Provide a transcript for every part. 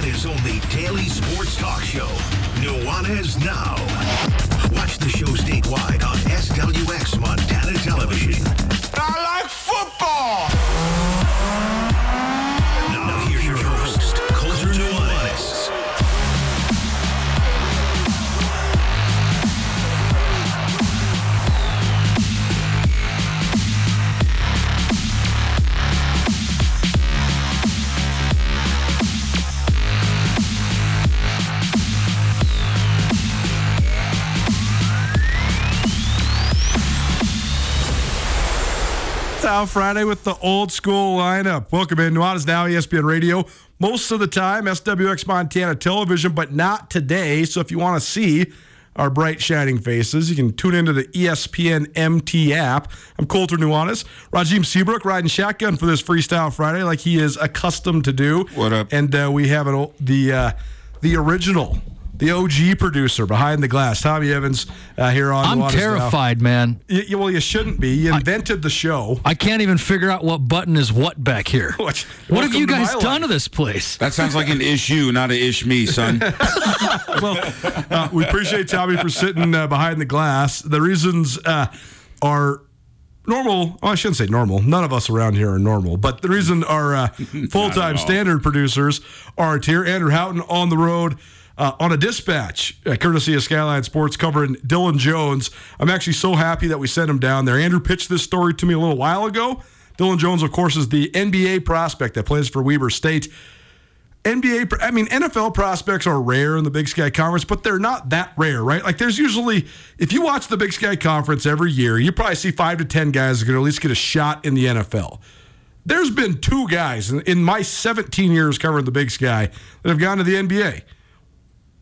Montana's only daily sports talk show, Nuanez Now. Watch the show statewide on SWX Montana Television. Friday with the old school lineup. Welcome in. Nuanez Now, ESPN Radio. Most of the time, SWX Montana Television, but not today. So if you want to see our bright, shining faces, you can tune into the ESPN MT app. I'm Colter Nuanez. Rajiem Seabrook riding shotgun for this Freestyle Friday like he is accustomed to do. What up? And uh, we have an, the, uh, the original, the OG producer behind the glass, Tommy Evans, uh, here on I'm Nuanez Now. terrified, man. Y- y- well, you shouldn't be. You invented the show. I can't even figure out what button is what back here. What- What have you guys my done life. to this place? That sounds like an issue, not an ish me, son. well, uh, we appreciate Tommy for sitting uh, behind the glass. The reasons uh, are normal. Well, I shouldn't say normal. None of us around here are normal. But the reason our uh, full time standard producers are here Andrew Houghton on the road. Uh, on a dispatch, uh, courtesy of Skyline Sports, covering Dillon Jones. I'm actually so happy that we sent him down there. Andrew pitched this story to me a little while ago. Dillon Jones, of course, is the NBA prospect that plays for Weber State. NBA, I mean, NFL prospects are rare in the Big Sky Conference, but they're not that rare, right? Like, there's usually, if you watch the Big Sky Conference every year, you probably see five to 10 guys that can at least get a shot in the NFL. There's been two guys in my 17 years covering the Big Sky that have gone to the NBA.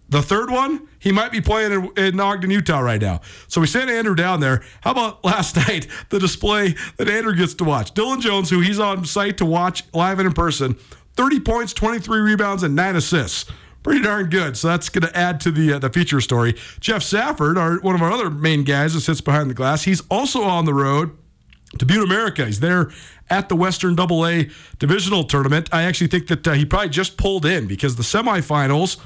The third one, he might be playing in, in Ogden, Utah right now. So we sent Andrew down there. How about last night, the display that Andrew gets to watch? Dillon Jones, who he's on site to watch live and in person, 30 points, 23 rebounds, and nine assists. Pretty darn good. So that's going to add to the uh, the feature story. Jeff Safford, our, one of our other main guys that sits behind the glass, he's also on the road to Butte America. He's there at the Western Double A divisional tournament. I actually think that uh, he probably just pulled in because the semifinals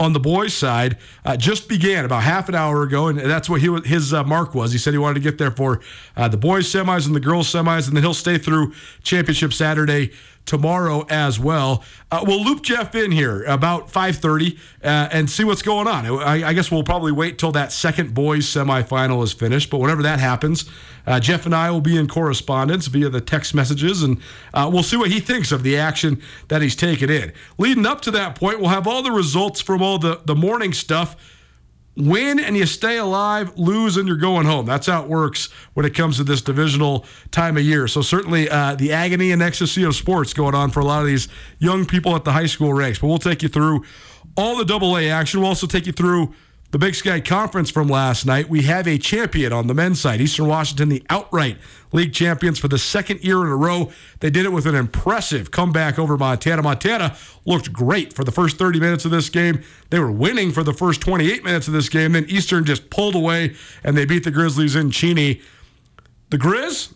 on the boys' side uh, just began about half an hour ago, and that's what he his uh, mark was. He said he wanted to get there for uh, the boys' semis and the girls' semis, and then he'll stay through championship Saturday tomorrow as well. Uh, we'll loop Jeff in here about 5:30 uh, and see what's going on. I, I guess we'll probably wait till that second boys semifinal is finished, but whenever that happens, uh, Jeff and I will be in correspondence via the text messages, and uh, we'll see what he thinks of the action that he's taken in. Leading up to that point, we'll have all the results from all the the morning stuff win and you stay alive, lose and you're going home. That's how it works when it comes to this divisional time of year. So certainly uh, the agony and ecstasy of sports going on for a lot of these young people at the high school ranks. But we'll take you through all the double A action. We'll also take you through the Big Sky Conference from last night, we have a champion on the men's side. Eastern Washington, the outright league champions for the second year in a row. They did it with an impressive comeback over Montana. Montana looked great for the first 30 minutes of this game. They were winning for the first 28 minutes of this game. Then Eastern just pulled away and they beat the Grizzlies in Cheney. The Grizz,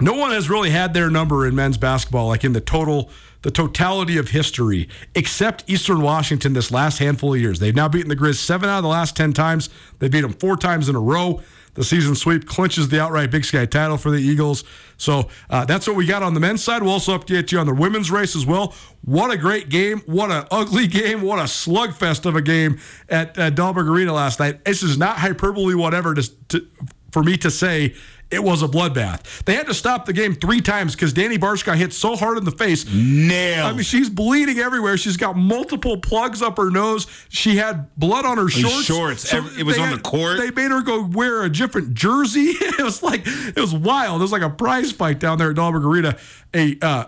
no one has really had their number in men's basketball, like in the total, the totality of history, except Eastern Washington this last handful of years. They've now beaten the Grizz seven out of the last 10 times. They beat them four times in a row. The season sweep clinches the outright Big Sky title for the Eagles. So uh, that's what we got on the men's side. We'll also update you on the women's race as well. What a great game. What an ugly game. What a slugfest of a game at uh, Dahlberg Arena last night. This is not hyperbole, whatever, to, to, for me to say it was a bloodbath. They had to stop the game three times because Dani Bartsch got hit so hard in the face. Nailed. I mean, she's bleeding everywhere. She's got multiple plugs up her nose. She had blood on her shorts. shorts. It was on the court. They made her go wear a different jersey. it was like it was wild. It was like a prize fight down there at Dahlberg Arena. A uh,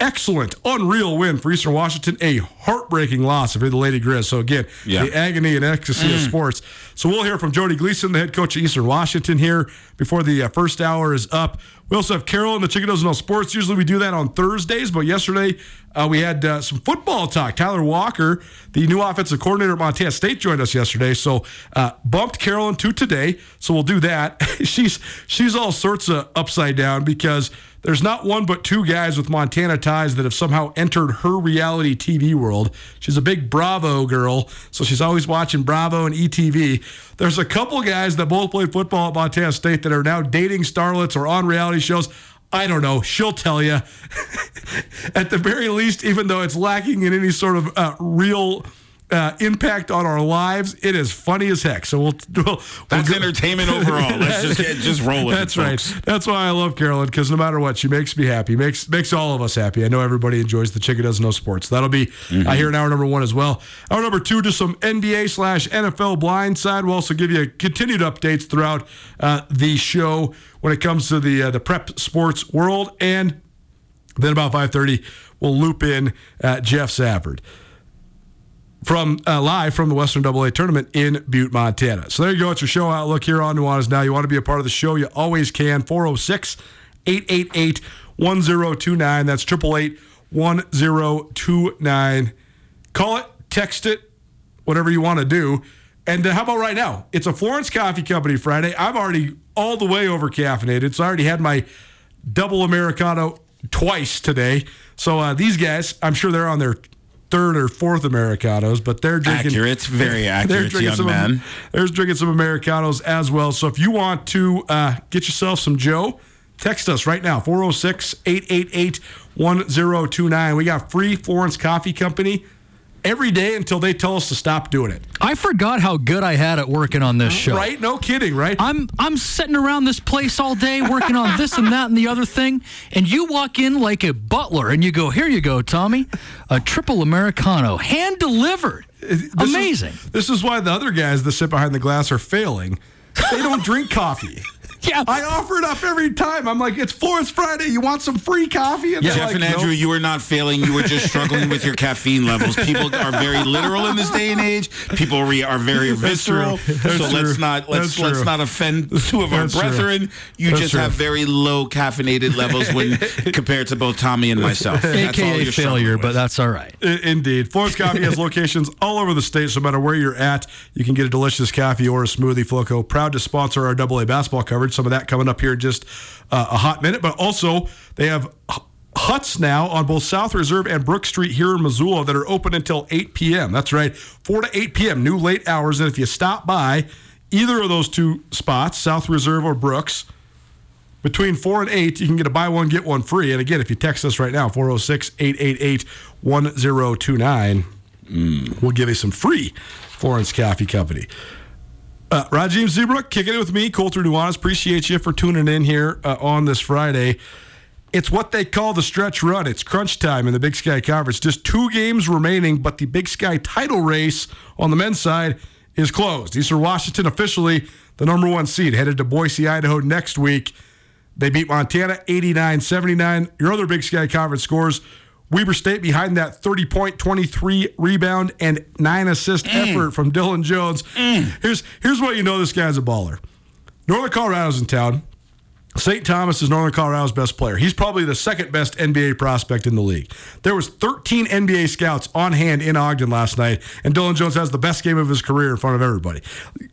excellent, unreal win for Eastern Washington. A heartbreaking loss for the Lady Grizz. So again, Yeah. the agony and ecstasy of sports. So we'll hear from Jodie Gleason, the head coach of Eastern Washington, here before the uh, first hour is up. We also have Carolyn the Chicken Doesn't Know Sports. Usually we do that on Thursdays, but yesterday uh, we had uh, some football talk. Tyler Walker, the new offensive coordinator at Montana State, joined us yesterday. So uh, bumped Carolyn to today. So we'll do that. she's she's all sorts of upside down because there's not one but two guys with Montana ties that have somehow entered her reality TV world. She's a big Bravo girl, so she's always watching Bravo and ETV. There's a couple guys that both played football at Montana State that are now dating starlets or on reality shows. I don't know. She'll tell you. at the very least, even though it's lacking in any sort of uh, real uh, impact on our lives, it is funny as heck. So we'll. we'll That's we'll entertainment overall. Let's just get, just roll with That's it, right. folks. That's why I love Carolyn because no matter what, she makes me happy. makes makes all of us happy. I know everybody enjoys the chicken doesn't know sports. That'll be I hear in hour number one as well. Hour number two, just some NBA slash NFL blind side. We'll also give you continued updates throughout uh, the show when it comes to the uh, the prep sports world, and then about five thirty, we'll loop in uh, Jeff Safford from uh, live from the Western AA tournament in Butte, Montana. So there you go. It's your show outlook here on Nuanez Now. You want to be a part of the show, you always can. 406 888 1029. That's 888 1029. Call it, text it, whatever you want to do. And uh, how about right now? It's a Florence Coffee Company Friday. I'm already all the way over caffeinated, so I already had my double Americano twice today. So uh, these guys, I'm sure they're on their third or fourth Americanos, but they're drinking. Accurate, very they're accurate, drinking young some, man. They're drinking some Americanos as well. So if you want to uh, get yourself some Joe, text us right now 406 888 1029. We got free Florence Coffee Company every day until they tell us to stop doing it. I forgot how good I had at working on this show. Right? No kidding, right? I'm I'm sitting around this place all day working on this and that and the other thing, and you walk in like a butler and you go, "Here you go, Tommy, a triple americano, hand delivered." Uh, this is- Amazing. this is why the other guys that sit behind the glass are failing. They don't drink coffee. Yeah. I offer it up every time. I'm like, it's Florence Friday. You want some free coffee? And they're Jeff like, and Andrew, "Nope." you were not failing. You were just struggling with your caffeine levels. People are very literal in this day and age. People re- are very That's true. visceral. That's so let's true. not let's That's let's true. not offend two of our That's true. brethren. You That's just true. have very low caffeinated levels when compared to both Tommy and myself. That's all AKA failure, but that's all right. I- Indeed. Florence Coffee has locations all over the state, so no matter where you're at, you can get a delicious coffee or a smoothie. Floco, proud to sponsor our AA basketball coverage. Some of that coming up here in just uh, a hot minute. But also, they have huts now on both South Reserve and Brooks Street here in Missoula that are open until 8 p.m. That's right, 4 to 8 p.m., new late hours. And if you stop by either of those two spots, South Reserve or Brooks, between 4 and 8, you can get a buy one, get one free. And again, if you text us right now, 406 888 1029, we'll give you some free Florence Coffee Company. Uh, Rajiem Seabrook kicking it with me, Colter Nuanez. Appreciate you for tuning in here uh, on this Friday. It's what they call the stretch run. It's crunch time in the Big Sky Conference. Just two games remaining, but the Big Sky title race on the men's side is closed. Eastern Washington officially the number one seed, headed to Boise, Idaho next week. They beat Montana 89 79. Your other Big Sky Conference scores Weber State behind that 30 point, 23 rebound, and nine assist mm. effort from Dillon Jones. Mm. Here's here's what you know this guy's a baller. Northern Colorado's in town. St. Thomas is Northern Colorado's best player. He's probably the second best NBA prospect in the league. There was 13 NBA scouts on hand in Ogden last night, and Dillon Jones has the best game of his career in front of everybody.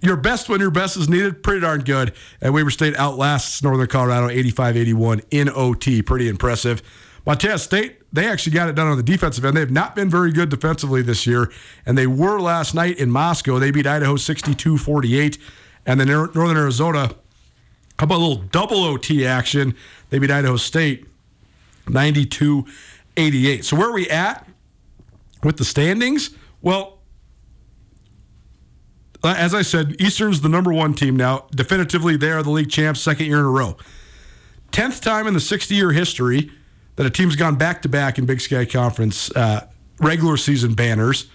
Your best when your best is needed, pretty darn good. And Weber State outlasts Northern Colorado 85-81 in OT. Pretty impressive. Montana State, they actually got it done on the defensive end. They have not been very good defensively this year, and they were last night in Moscow. They beat Idaho 62-48, and then Northern Arizona how about a little double OT action? They beat Idaho State 92 88. So, where are we at with the standings? Well, uh, as I said, Eastern's the number one team now. Definitively, they are the league champs, second year in a row. Tenth time in the 60 year history that a team's gone back to back in Big Sky Conference uh, regular season banners.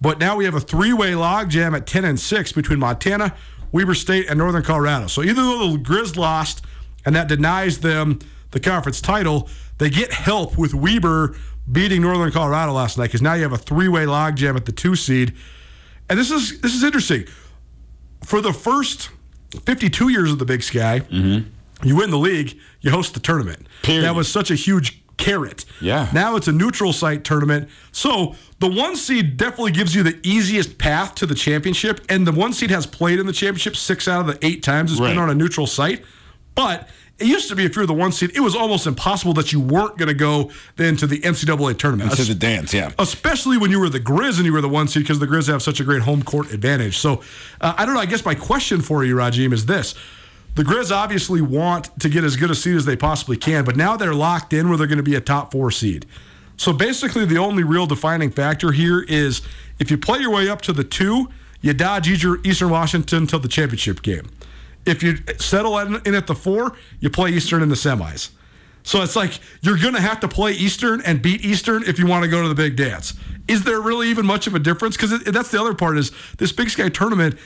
But now we have a three way logjam at 10 and 6 between Montana, Weber State, and Northern Colorado. So either though the Grizz lost and that denies them the conference title, they get help with Weber beating Northern Colorado last night because now you have a three-way logjam at the two seed. And this is this is interesting. For the first 52 years of the Big Sky, you win the league, you host the tournament. Period. That was such a huge carrot. Yeah. Now it's a neutral site tournament. So the one seed definitely gives you the easiest path to the championship. And the one seed has played in the championship six out of the eight times it's Right. been on a neutral site. But it used to be if you're the one seed, it was almost impossible that you weren't going to go then to the NCAA tournament. To the dance, yeah. Especially when you were the Grizz and you were the one seed because the Grizz have such a great home court advantage. So uh, I don't know. I guess my question for you, Rajiem, is this. The Grizz obviously want to get as good a seed as they possibly can, but now they're locked in where they're going to be a top four seed. So basically, the only real defining factor here is if you play your way up to the two, you dodge Easter- Eastern Washington till the championship game. If you settle in at the four, you play Eastern in the semis. So it's like you're going to have to play Eastern and beat Eastern if you want to go to the big dance. Is there really even much of a difference? Because that's the other part is this Big Sky tournament.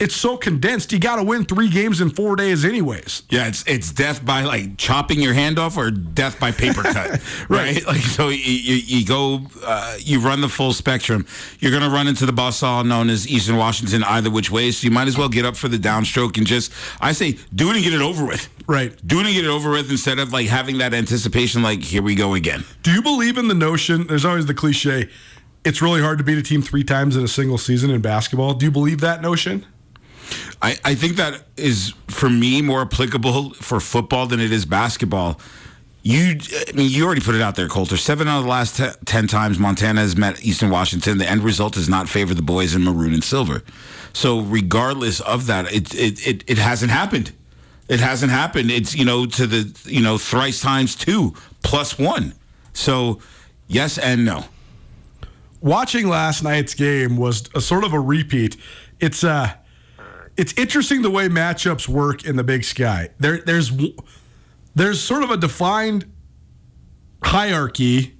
It's so condensed. You got to win three games in four days, anyways. Yeah, it's it's death by like chopping your hand off or death by paper cut, right. Like so, you, you, you go, uh, you run the full spectrum. You're going to run into the buzzsaw known as Eastern Washington either which way. So you might as well get up for the downstroke and just, I say, do it and get it over with. Right. Do it and get it over with instead of like having that anticipation. Like here we go again. Do you believe in the notion? There's always the cliche. It's really hard to beat a team three times in a single season in basketball. Do you believe that notion? I, I think that is for me more applicable for football than it is basketball. You, I mean, you already put it out there, Colter. Seven out of the last te- ten times Montana has met Eastern Washington. The end result does not favor the boys in maroon and silver. So, regardless of that, it it it, it hasn't happened. It hasn't happened. It's you know to the you know thrice times two plus one. So, yes and no. watching last night's game was a sort of a repeat. It's uh it's interesting the way matchups work in the Big Sky. There there's there's sort of a defined hierarchy.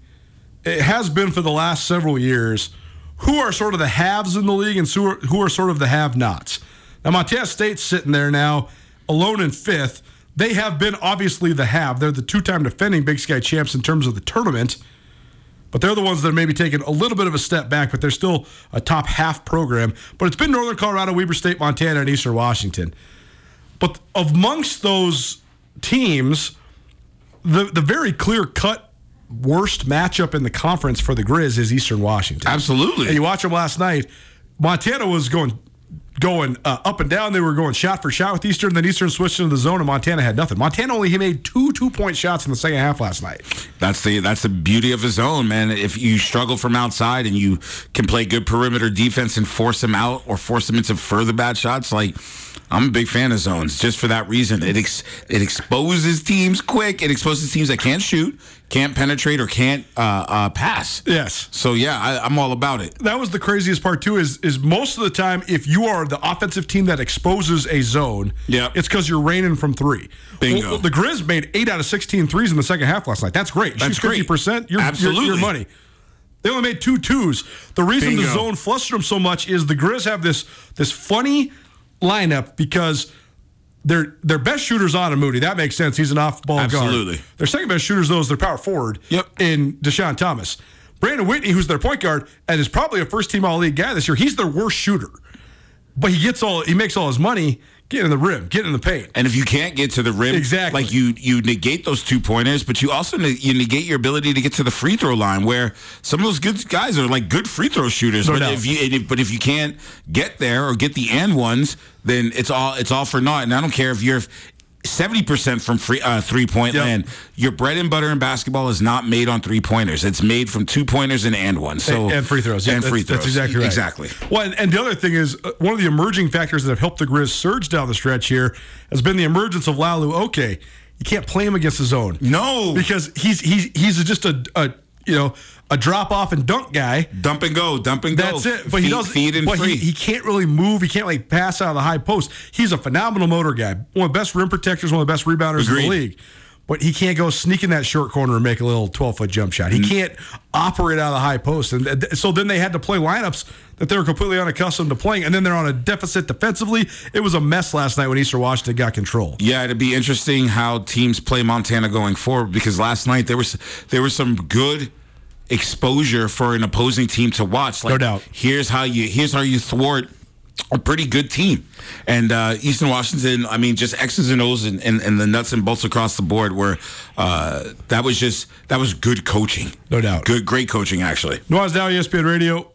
It has been for the last several years. Who are sort of the haves in the league and who are, who are sort of the have-nots? Now Montana State's sitting there now alone in fifth. They have been obviously the have. They're the two-time defending Big Sky champs in terms of the tournament but they're the ones that are maybe taking a little bit of a step back, but they're still a top half program. But it's been Northern Colorado, Weber State, Montana, and Eastern Washington. But amongst those teams, the the very clear cut worst matchup in the conference for the Grizz is Eastern Washington. Absolutely. And you watch them last night. Montana was going going uh, up and down. They were going shot for shot with Eastern. Then Eastern switched into the zone, and Montana had nothing. Montana only he made two two point shots in the second half last night. That's the that's the beauty of his zone, man. If you struggle from outside and you can play good perimeter defense and force them out or force them into further bad shots, like I'm a big fan of zones just for that reason. It ex, it exposes teams quick. It exposes teams that can't shoot, can't penetrate, or can't uh, uh, pass. Yes. So yeah, I, I'm all about it. that was the craziest part too. Is is most of the time, if you are the offensive team that exposes a zone, yeah, it's because you're raining from three. Bingo. Well, the Grizz made eight out of 16 threes in the second half last night. That's great. That's great. fifty percent. You're Absolutely. You're, you're money. They only made two twos. The reason the zone flustered them so much is the Grizz have this this funny lineup because their their best shooter's Aanen Moody. That makes sense. He's an off ball guard. Absolutely. Their second best shooters, though, is their power forward. Yep. In Dischon Thomas. Brandon Whitney, who's their point guard and is probably a first team all league guy this year, he's their worst shooter. But he gets all he makes all his money getting in the rim, get in the paint. And if you can't get to the rim, Exactly. like you you negate those two pointers, but you also ne- you negate your ability to get to the free throw line, where some of those good guys are like good free throw shooters. No but doubt. if you and if, but if you can't get there or get the and ones, then it's all it's all for naught. And I don't care if you're. Seventy percent from free uh, three point Yep. land. Your bread and butter in basketball is not made on three pointers. It's made from two pointers and and one. So and, and free throws. Yeah, and free throws. That's exactly right. Exactly. Well, and, and the other thing is uh, one of the emerging factors that have helped the Grizz surge down the stretch here has been the emergence of Lalu. Okay, you can't play him against his own. No. because he's he's he's just a, a you know a drop off and dunk guy. Dump and go, dump and go. That's it. But he Feed- does. feed and but free. He, he can't really move. He can't like pass out of the high post. He's a phenomenal motor guy. One of the best rim protectors. One of the best rebounders in the league. But he can't go sneak in that short corner and make a little twelve foot jump shot. He Mm. can't operate out of the high post. And th- so then they had to play lineups that they were completely unaccustomed to playing. And then they're on a deficit defensively. It was a mess last night when Eastern Washington got control. Yeah, it'd be interesting how teams play Montana going forward because last night there was there was some good exposure for an opposing team to watch. Like, No doubt. Here's how you here's how you thwart a pretty good team. And uh, Eastern Washington, I mean, just X's and O's and, and, and the nuts and bolts across the board were uh, that was just that was good coaching. No doubt. Good great coaching actually. Nuanez Now ESPN Radio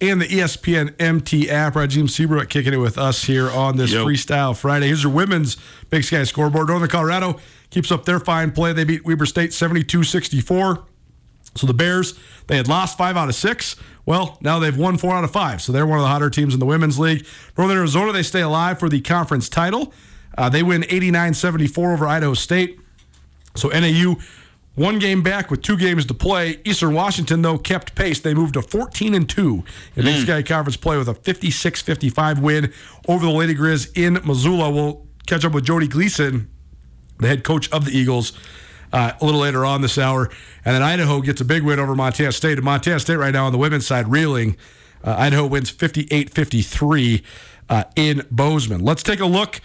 and the ESPN MT app. Rajiem Seabrook kicking it with us here on this Yo. Freestyle Friday. Here's your women's Big Sky scoreboard. Northern Colorado keeps up their fine play. They beat Weber State 72 64. So the Bears, they had lost five out of six. Well, now they've won four out of five. So they're one of the hotter teams in the women's league. Northern Arizona, they stay alive for the conference title. Uh, they win 89 74 over Idaho State. So NAU one game back with two games to play. Eastern Washington though kept pace. They moved to 14 and 2 in Big Sky Conference play with a 56-55 win over the Lady Grizz in Missoula. We'll catch up with Jodie Gleason, the head coach of the Eagles, uh, a little later on this hour. And then Idaho gets a big win over Montana State. And Montana State right now on the women's side reeling. Uh, Idaho wins 58-53 uh, in Bozeman. Let's take a look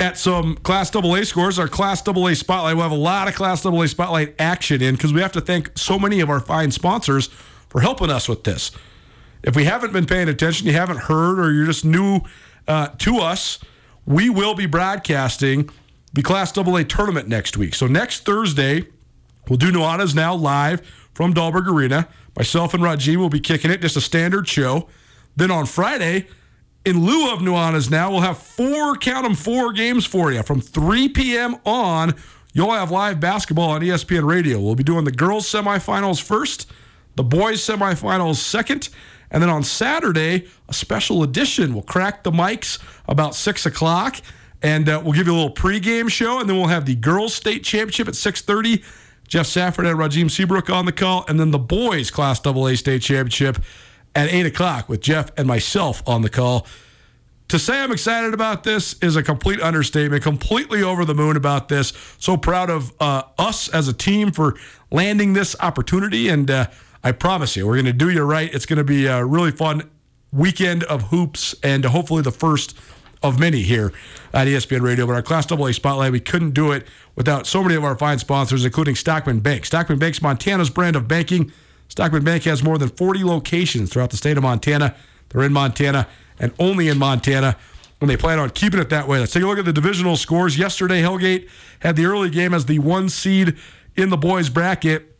at some Class AA scores. Our Class AA spotlight. We'll have a lot of Class AA spotlight action in because we have to thank so many of our fine sponsors for helping us with this. If we haven't been paying attention, you haven't heard, or you're just new uh, to us, we will be broadcasting the Class AA tournament next week. So next Thursday, we'll do Nuanez now live from Dahlberg Arena. Myself and Raji will be kicking it, just a standard show. Then on Friday, in lieu of Nuanez now, we'll have four, count them, four games for you. From 3 p.m. on, you'll have live basketball on ESPN Radio. We'll be doing the girls' semifinals first, the boys' semifinals second, and then on Saturday, a special edition. We'll crack the mics about 6 o'clock, and uh, we'll give you a little pregame show, and then we'll have the girls' state championship at 6.30. Jeff Safford and Rajiem Seabrook on the call, and then the boys' Class AA state championship at 8 o'clock with Jeff and myself on the call. To say I'm excited about this is a complete understatement. Completely over the moon about this. So proud of uh, us as a team for landing this opportunity. And uh, I promise you, we're going to do you right. It's going to be a really fun weekend of hoops and hopefully the first of many here at ESPN Radio. But our Class AA Spotlight, we couldn't do it without so many of our fine sponsors, including Stockman Bank. Stockman Bank's Montana's brand of banking. Stockman Bank has more than 40 locations throughout the state of Montana. They're in Montana and only in Montana. And they plan on keeping it that way. Let's take a look at the divisional scores. Yesterday, Hellgate had the early game as the one seed in the boys' bracket.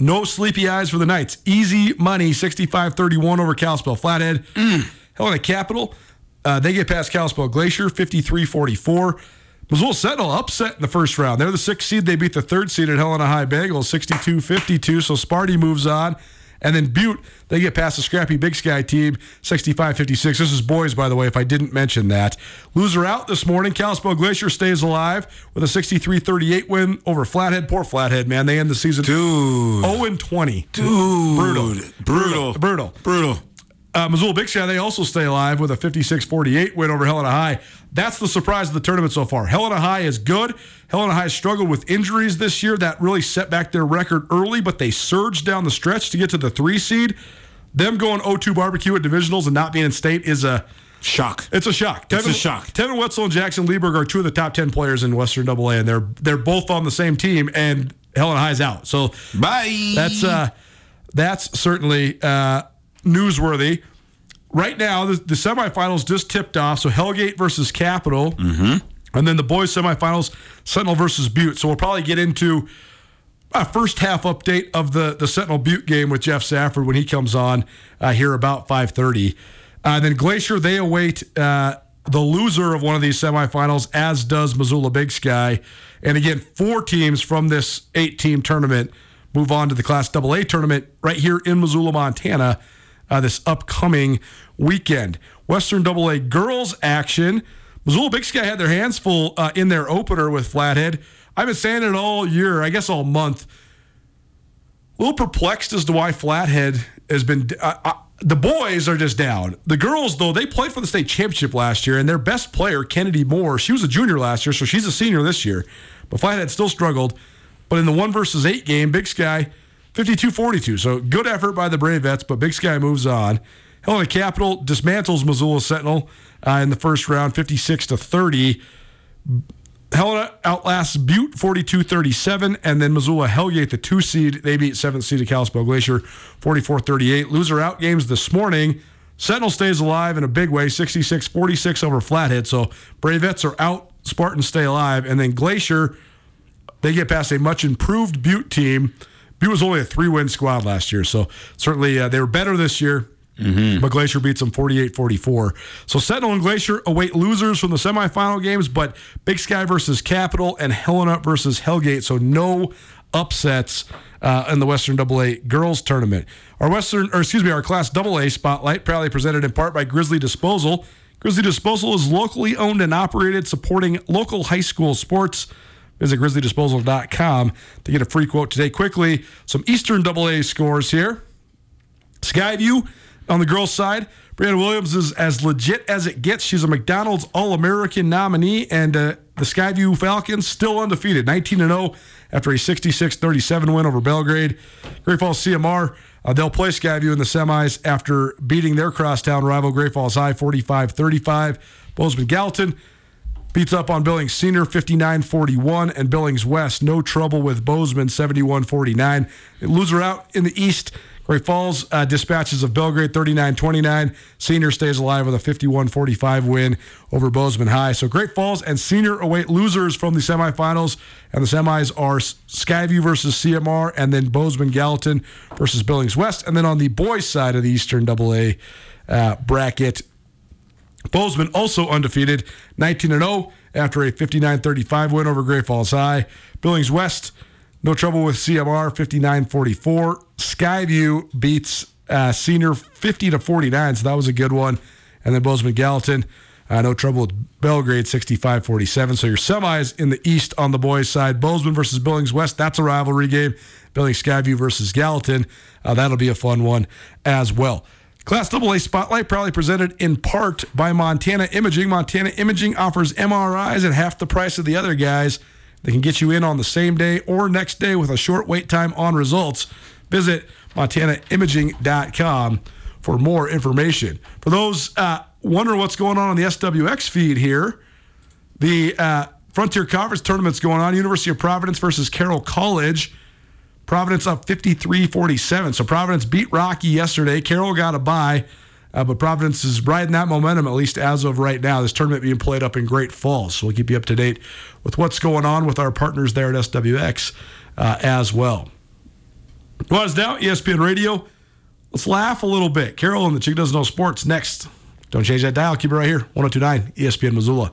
No sleepy eyes for the Knights. Easy money, 65 31 over Kalispell Flathead. Helena Capital, uh, they get past Kalispell Glacier, 53 44. Missoula Sentinel upset in the first round. They're the sixth seed. They beat the third seed at Helena High Bagel, 62 52. So Sparty moves on. And then Butte, they get past the scrappy Big Sky team, 65 56. This is boys, by the way, if I didn't mention that. Loser out this morning. Kalispell Glacier stays alive with a 63 38 win over Flathead. Poor Flathead, man. They end the season Dude. 0 and 20. Dude. Brutal. Brutal. Brutal. Brutal. Uh, Missoula Big Sky, they also stay alive with a 56 48 win over Helena High. That's the surprise of the tournament so far. Helena High is good. Helena High struggled with injuries this year. That really set back their record early, but they surged down the stretch to get to the three seed. Them going 0 2 barbecue at divisionals and not being in state is a Shock. It's a shock. It's a shock. Tevin Wetzel and Jackson Lieberg are two of the top ten players in Western Double A, and they're they're both on the same team. And Helena High's out, so Bye. that's uh, that's certainly uh, newsworthy. Right now, the, the semifinals just tipped off. So Hellgate versus Capital, mm-hmm. and then the boys semifinals, Sentinel versus Butte. So we'll probably get into a first half update of the the Sentinel Butte game with Jeff Safford when he comes on uh, here about five thirty. Uh, then Glacier they await uh, the loser of one of these semifinals, as does Missoula Big Sky. And again, four teams from this eight team tournament move on to the Class AA tournament right here in Missoula, Montana, uh, this upcoming weekend. Western AA girls action. Missoula Big Sky had their hands full uh, in their opener with Flathead. I've been saying it all year, I guess all month. A little perplexed as to why Flathead has been. Uh, uh, the boys are just down. The girls, though, they played for the state championship last year, and their best player, Kennedy Moore, she was a junior last year, so she's a senior this year. But Flathead still struggled. But in the one versus eight game, Big Sky 52 42. So good effort by the Bravettes, but Big Sky moves on. Helena Capital dismantles Missoula Sentinel uh, in the first round, 56 to 30. Helena outlasts Butte 42 37, and then Missoula Hellgate, the two seed, they beat seventh seed of Kalispell Glacier 44 38. Loser out games this morning. Sentinel stays alive in a big way, 66 46 over Flathead. So Bravettes are out, Spartans stay alive, and then Glacier, they get past a much improved Butte team. Butte was only a three win squad last year, so certainly uh, they were better this year. But Glacier beats them 48 44. So Sentinel and Glacier await losers from the semifinal games, but Big Sky versus Capital and Helena versus Hellgate. So no upsets uh, in the Western AA girls tournament. Our Western, or excuse me, our Class AA spotlight, proudly presented in part by Grizzly Disposal. Grizzly Disposal is locally owned and operated, supporting local high school sports. Visit grizzlydisposal.com to get a free quote today. Quickly, some Eastern AA scores here. Skyview on the girls' side. Brianna Williams is as legit as it gets. She's a McDonald's All American nominee, and uh, the Skyview Falcons still undefeated, 19 0 after a 66 37 win over Belgrade. Great Falls CMR, uh, they'll play Skyview in the semis after beating their crosstown rival, Great Falls High, 45 35. Bozeman Gallatin beats up on Billings Senior 59 41, and Billings West, no trouble with Bozeman 71 49. Loser out in the East. Great Falls uh, dispatches of Belgrade 39 29. Senior stays alive with a 51 45 win over Bozeman High. So Great Falls and Senior await losers from the semifinals. And the semis are Skyview versus CMR and then Bozeman Gallatin versus Billings West. And then on the boys' side of the Eastern AA uh, bracket, Bozeman also undefeated, 19 0 after a 59 35 win over Great Falls High. Billings West, no trouble with CMR, 59 44. Skyview beats uh, Senior 50 to 49, so that was a good one. And then Bozeman Gallatin, uh, no trouble with Belgrade, 65 47. So your semis in the East on the boys' side. Bozeman versus Billings West, that's a rivalry game. Billings Skyview versus Gallatin, uh, that'll be a fun one as well. Class AA Spotlight proudly presented in part by Montana Imaging. Montana Imaging offers MRIs at half the price of the other guys. They can get you in on the same day or next day with a short wait time on results. Visit montanaimaging.com for more information. For those uh, wondering what's going on on the SWX feed here, the uh, Frontier Conference tournament's going on. University of Providence versus Carroll College. Providence up 53 47. So Providence beat Rocky yesterday. Carroll got a bye, uh, but Providence is riding that momentum, at least as of right now. This tournament being played up in Great Falls. So we'll keep you up to date with what's going on with our partners there at SWX uh, as well. Well, it's now ESPN Radio. Let's laugh a little bit. Carolyn the Chick Doesn't Know Sports next. Don't change that dial. Keep it right here. 1029 ESPN Missoula.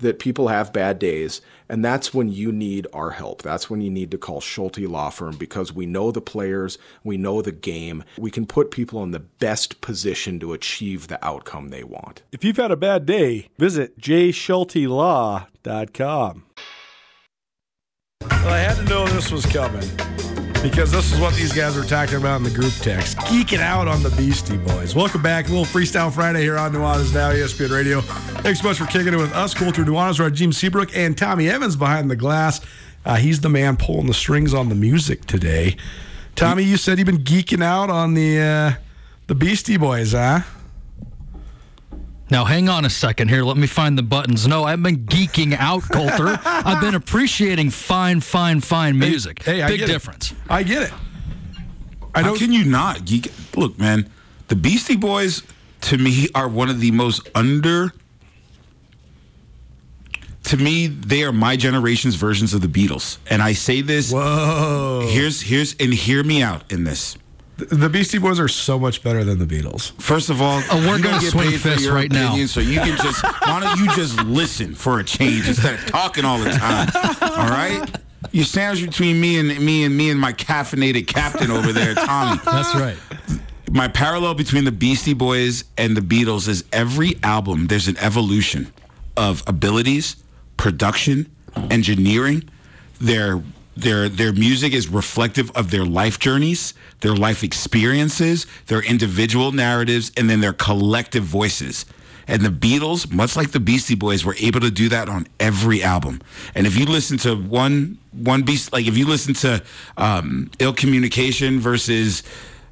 that people have bad days, and that's when you need our help. That's when you need to call Schulte Law Firm because we know the players, we know the game. We can put people in the best position to achieve the outcome they want. If you've had a bad day, visit jschultelaw.com. Well, I had to know this was coming because this is what these guys were talking about in the group text. Geeking out on the Beastie Boys. Welcome back. A little Freestyle Friday here on Nuanez Now, ESPN Radio. Thanks so much for kicking it with us. Colter Nuanez, Raheem Seabrook, and Tommy Evans behind the glass. Uh, he's the man pulling the strings on the music today. Tommy, you said you've been geeking out on the uh, the Beastie Boys, huh? Now, hang on a second here. Let me find the buttons. No, I've been geeking out, Colter. I've been appreciating fine, fine, fine music. Hey, I Big get it. difference. I get it. I How don't. can you not geek? Look, man, the Beastie Boys to me are one of the most under. To me, they are my generation's versions of the Beatles, and I say this. Whoa. Here's here's and hear me out in this. The Beastie Boys are so much better than the Beatles. First of all, Oh, we're gonna get swing paid for your right now. opinion, so you can just why don't you just listen for a change instead of talking all the time? All right, you sandwich between me and me and me and my caffeinated captain over there, Tommy. That's right. My parallel between the Beastie Boys and the Beatles is every album there's an evolution of abilities, production, engineering. Their their their music is reflective of their life journeys, their life experiences, their individual narratives, and then their collective voices. And the Beatles, much like the Beastie Boys, were able to do that on every album. And if you listen to one one beast, like if you listen to um, Ill Communication versus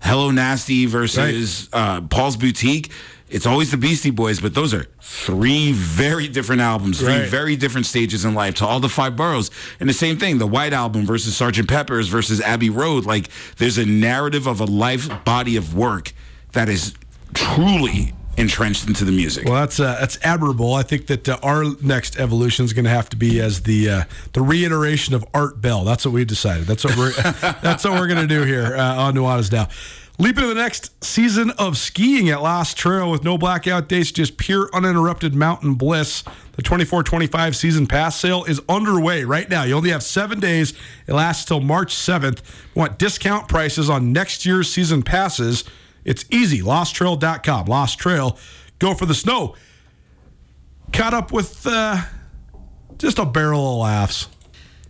Hello Nasty versus uh, Paul's Boutique, it's always the Beastie Boys, but those are three very different albums, three Right. very different stages in life to all the five boroughs. And the same thing, the White Album versus Sgt. Pepper's versus Abbey Road. Like there's a narrative of a life body of work that is truly entrenched into the music. Well, that's uh, that's admirable. I think that uh, our next evolution is going to have to be as the uh, the reiteration of Art Bell. That's what we've decided. That's what we're that's what we're going to do here uh, on Nuanez now. Leap into the next season of skiing at Lost Trail with no blackout dates, just pure uninterrupted mountain bliss. The 24-25 season pass sale is underway right now. You only have seven days. It lasts till March 7th. Want discount prices on next year's season passes? It's easy. LostTrail.com. Lost Trail. Go for the snow. Caught up with uh, just a barrel of laughs.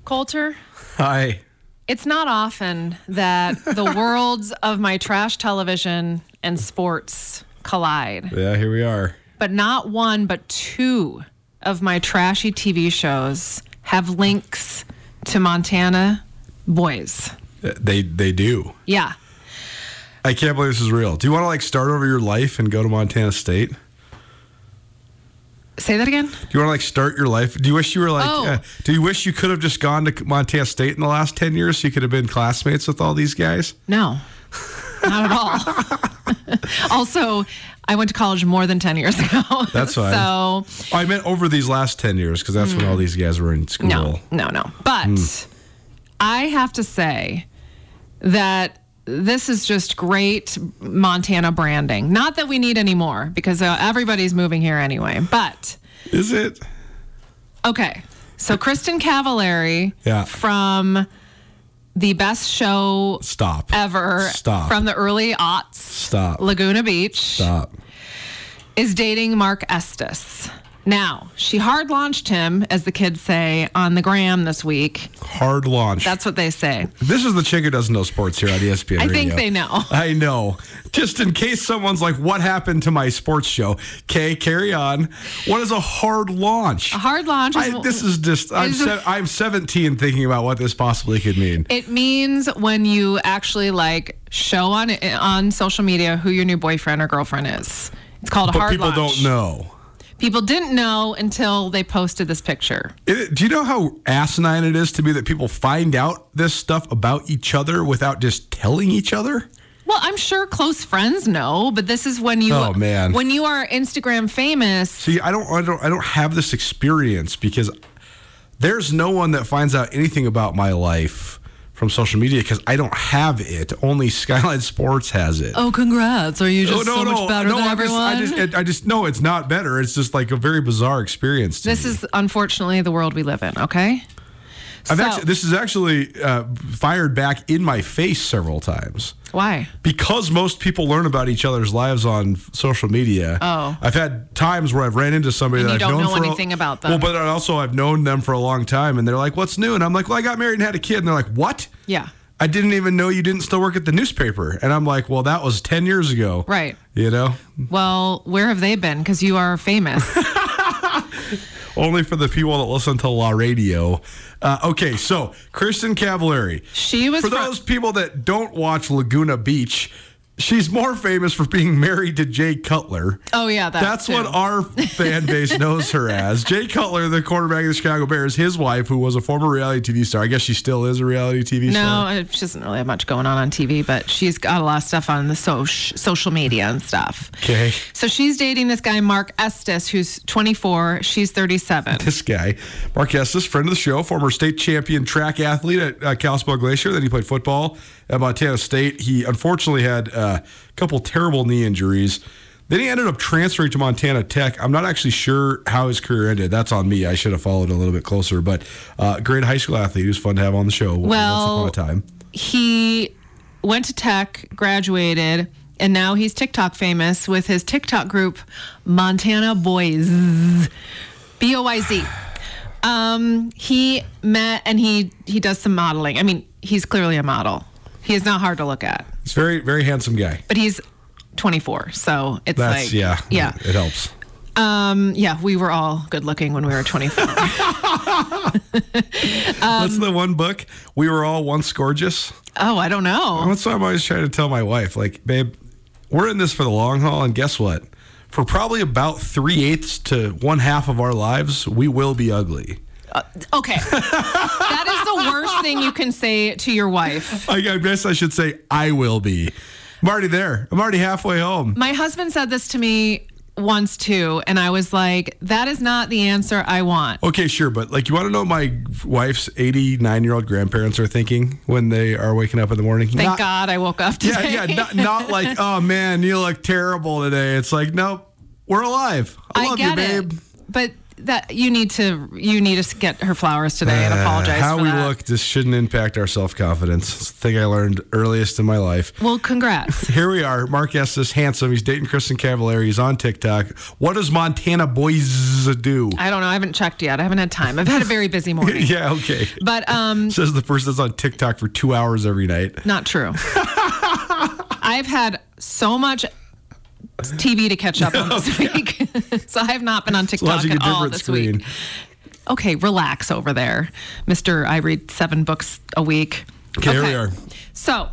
Colter, Hi. It's not often that the worlds of my trash television and sports collide, Yeah, here we are. but not one, but two of my trashy TV shows have links to Montana boys. Uh, They they do. Yeah. I can't believe this is real. Do you want to like start over your life and go to Montana State? Say that again? Do you want to like start your life? Do you wish you were like? Oh. Uh, do you wish you could have just gone to Montana State in the last ten years? So you could have been classmates with all these guys. No, not at all. also, I went to college more than 10 years ago. That's fine. So, I meant over these last ten years because that's when all these guys were in school. No, no, no. But I have to say that this is just great Montana branding. Not that we need any more because uh, everybody's moving here anyway. But Is it? okay, so Kristin Cavallari Yeah. from the best show Stop. ever Stop. from the early aughts, Stop. Laguna Beach, Stop. is dating Mark Estes. Now, she hard launched him, as the kids say, on the gram this week. Hard launch. That's what they say. This is the chick who doesn't know sports here on ESPN. I think they know. I know. Just in case someone's like, "What happened to my sports show?" Okay, carry on. What is a hard launch? A hard launch is- I, this is just. I'm is- se- I'm 17, thinking about what this possibly could mean. It means when you actually like show on on social media who your new boyfriend or girlfriend is. It's called a But hard people launch. People don't know. People didn't know until they posted this picture. It- do you know how asinine it is to me that people find out this stuff about each other without just telling each other? Well, I'm sure close friends know, but this is when you Oh, man. when you are Instagram famous. See, I don't, I don't, I don't have this experience because there's no one that finds out anything about my life from social media because I don't have it. Only Skyline Sports has it. Oh, congrats! Are you just Oh, so much better than I'm everyone? Just, I just, I just, no, it's not better. It's just like a very bizarre experience. To this me. is unfortunately the world we live in. Okay. I've So- actually, this is actually uh, fired back in my face several times. Why? because most people learn about each other's lives on social media. Oh. I've had times where I've ran into somebody And that you I've don't known know for a- anything about them. Well, but also I've known them for a long time, and they're like, "What's new?" And I'm like, "Well, I got married and had a kid," and they're like, "What?" Yeah. I didn't even know you didn't still work at the newspaper, and I'm like, "Well, that was ten years ago." Right. You know, Well, where have they been? Because you are famous. only for the people that listen to La Radio. Uh, okay, so Kristin Cavallari. She was for those people that don't watch Laguna Beach. She's more famous for being married to Jay Cutler. oh yeah, that That's too. what our fan base knows her as. Jay Cutler, the quarterback of the Chicago Bears, his wife, who was a former reality TV star. I guess she still is a reality TV star. No, uh, she doesn't really have much going on on TV, but she's got a lot of stuff on the soc- social media and stuff. Okay. So she's dating this guy, Mark Estes, who's 24. She's 37. This guy, Mark Estes, friend of the show, former state champion track athlete at uh, Kalispell Glacier. Then he played football at Montana State. He unfortunately had a couple terrible knee injuries. Then he ended up transferring to Montana Tech. I'm not actually sure how his career ended. That's on me. I should have followed a little bit closer. But uh, great high school athlete. He was fun to have on the show Well- once upon a time. He went to tech, graduated, and now he's TikTok famous with his TikTok group, Montana Boys. B O Y Z. Um, he met and he he does some modeling. I mean, he's clearly a model. He is not hard to look at, He's very, very handsome guy. but he's 24, so it's That's like yeah, yeah, It helps. um, yeah. We were all good looking when we were 24. What's the one book? We were all once gorgeous. oh, I don't know. That's what I'm always trying to tell my wife. Like, babe, we're in this for the long haul, and guess what? For probably about three eighths to one half of our lives, we will be ugly. Uh, okay, that is the worst thing you can say to your wife. I, I guess I should say I will be. I'm already there. I'm already halfway home. My husband said this to me once too, and I was like, "That is not the answer I want." Okay, sure, but like, you want to know what my wife's 89 year old grandparents are thinking when they are waking up in the morning? Thank Not- God I woke up today. yeah, not, not like, oh man, you look terrible today. It's like, nope, we're alive. I, love get you, babe. it, but that you need to you need to get her flowers today and apologize. Uh, How for we that. look this shouldn't impact our self confidence. It's the thing I learned earliest in my life. Well, congrats. Here we are. Mark Estes, handsome. He's dating Kristin Cavallari. He's on TikTok. What does Montana boys do? I don't know. I haven't checked yet. I haven't had time. I've had a very busy morning. yeah, okay. But um, Says the person that's on TikTok for two hours every night. not true. I've had so much TV to catch up on this week, so I have not been on TikTok at all this screen. week. Okay, relax over there, Mister. I read seven books a week. Okay, here we are. So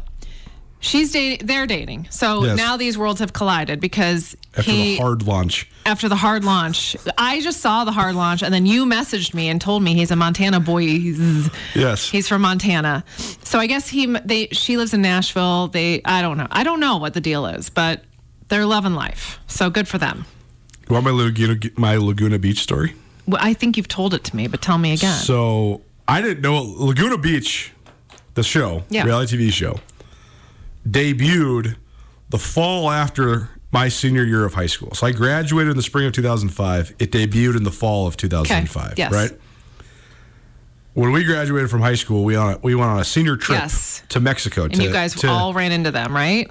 she's dating. They're dating. So Yes. now these worlds have collided because After he the hard launch. after the hard launch. I just saw the hard launch, and then you messaged me and told me he's a Montana boy. Yes. He's from Montana. So I guess he they she lives in Nashville. They I don't know. I don't know what the deal is, but they're loving life. So good for them. You want my Laguna, my Laguna Beach story? Well, I think you've told it to me, but tell me again. So I didn't know Laguna Beach, the show, Yeah. reality TV show, debuted the fall after my senior year of high school. So I graduated in the spring of 2005. It debuted in the fall of 2005. yes. Right. When we graduated from high school, we on a, we went on a senior trip Yes. to Mexico. and to, you guys to- all ran into them, right?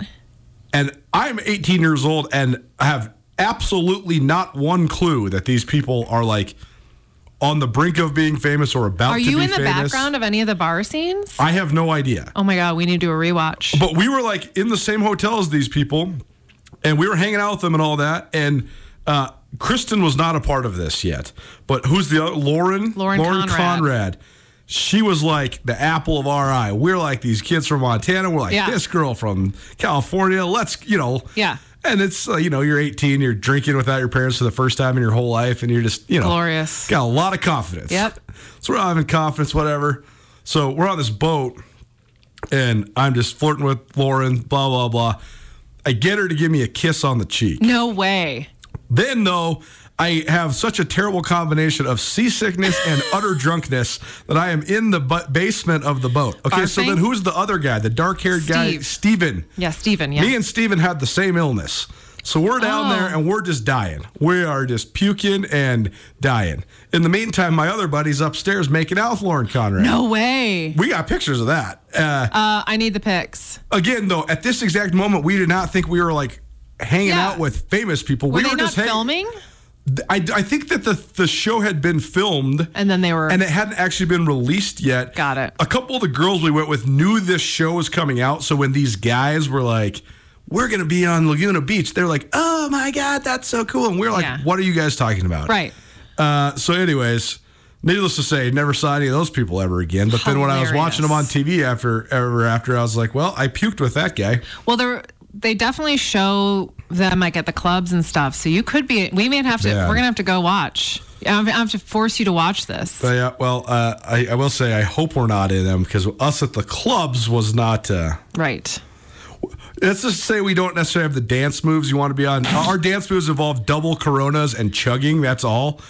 And I'm 18 years old and have absolutely not one clue that these people are like on the brink of being famous or about Are to you in the famous. background of any of the bar scenes? I have no idea. Oh my god, we need to do a rewatch. But we were like in the same hotel as these people, and we were hanging out with them and all that. And uh, Kristin was not a part of this yet. But who's the other? Lauren? Lauren Conrad. Conrad. She was like the apple of our eye. We're like these kids from Montana. We're like Yeah. this girl from California. Let's, you know. Yeah. And it's, uh, you know, you're 18, you're drinking without your parents for the first time in your whole life, and you're just, you know, Glorious. Got a lot of confidence. Yep. So we're having confidence, whatever. So we're on this boat, and I'm just flirting with Lauren, blah, blah, blah. I get her to give me a kiss on the cheek. No way. Then, though, I have such a terrible combination of seasickness and utter drunkenness that I am in the bu- basement of the boat. Okay, so then who's the other guy? The dark haired guy, Steve. Steven. Yeah, Steven. Yeah. Me and Steven had the same illness. So we're down Oh. there and we're just dying. We are just puking and dying. In the meantime, my other buddy's upstairs making out with Lauren Conrad. no way. We got pictures of that. Uh, Uh, I need the pics. again, though, at this exact moment, we did not think we were like hanging Yeah. out with famous people. Were we were not just filming? I, I think that the the show had been filmed And then they were. and it hadn't actually been released yet. Got it. A couple of the girls we went with knew this show was coming out, so when these guys were like, "We're gonna be on Laguna Beach," they're like, "Oh my god, that's so cool!" And we are like, Yeah. "What are you guys talking about?" right. Uh, so, anyways, needless to say, never saw any of those people ever again. But then when I was watching them on TV after ever after, I was like, "Well, I puked with that guy." Well, they they definitely show them like at the clubs and stuff. So you could be. We may have to. Yeah. We're gonna have to go watch. I have to force you to watch this. But yeah, well, uh, I, I will say I hope we're not in them because us at the clubs was not. Uh, Right. let's just say we don't necessarily have the dance moves you want to be on. Our dance moves involve double Coronas and chugging. That's all.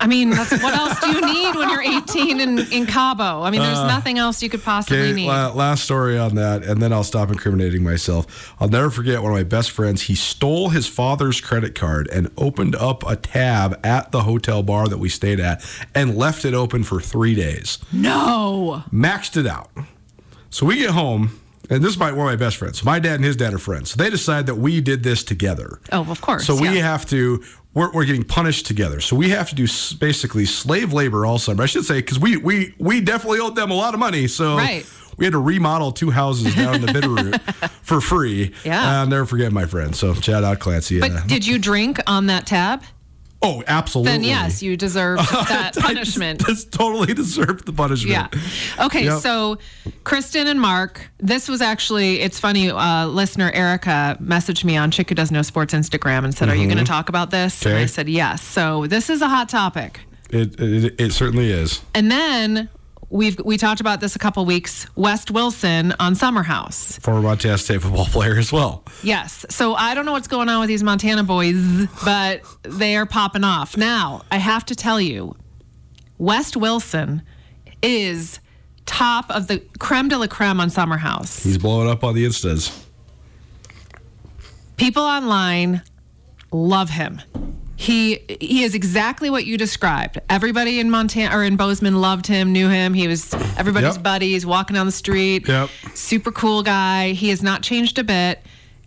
I mean, that's, what else do you need when you're 18 in, in Cabo? I mean, there's nothing else you could possibly Uh, Okay, need. last story on that, and then I'll stop incriminating myself. I'll never forget one of my best friends. He stole his father's credit card and opened up a tab at the hotel bar that we stayed at and left it open for three days. no. maxed it out. So we get home, and this is my, one of my best friends. My dad and his dad are friends. They decide that we did this together. Oh, of course. So we yeah. have to. We're, we're getting punished together. So we have to do s- basically slave labor all summer. I should say because we we we definitely owed them a lot of money. So Right. we had to remodel two houses down in the Bitterroot for free. Yeah. I'll never forget my friend. So shout out Clancy. But Uh, did you drink on that tab? Oh, absolutely. Then yes, you deserve that punishment. This totally deserved the punishment. Yeah. Okay. Yep. So, Kristin and Mark, this was actually, it's funny. Uh, listener Erica messaged me on Chick Who Does No Sports Instagram and said, Are you going to talk about this? And I Mm-hmm. Said, Yes. So, this is a hot topic. It, it it certainly is. And then we've we talked about this a couple weeks. West Wilson on Summer House. Former Montana State football player as well. Yes. So I don't know what's going on with these Montana boys, but they are popping off. Now, I have to tell you, West Wilson is top of the creme de la creme on Summer House. He's blowing up on the instas. People online love him. He he is exactly what you described. Everybody in Montana or in Bozeman loved him, knew him. He was everybody's Yep. buddy. He's walking down the street. Yep. Super cool guy. He has not changed a bit.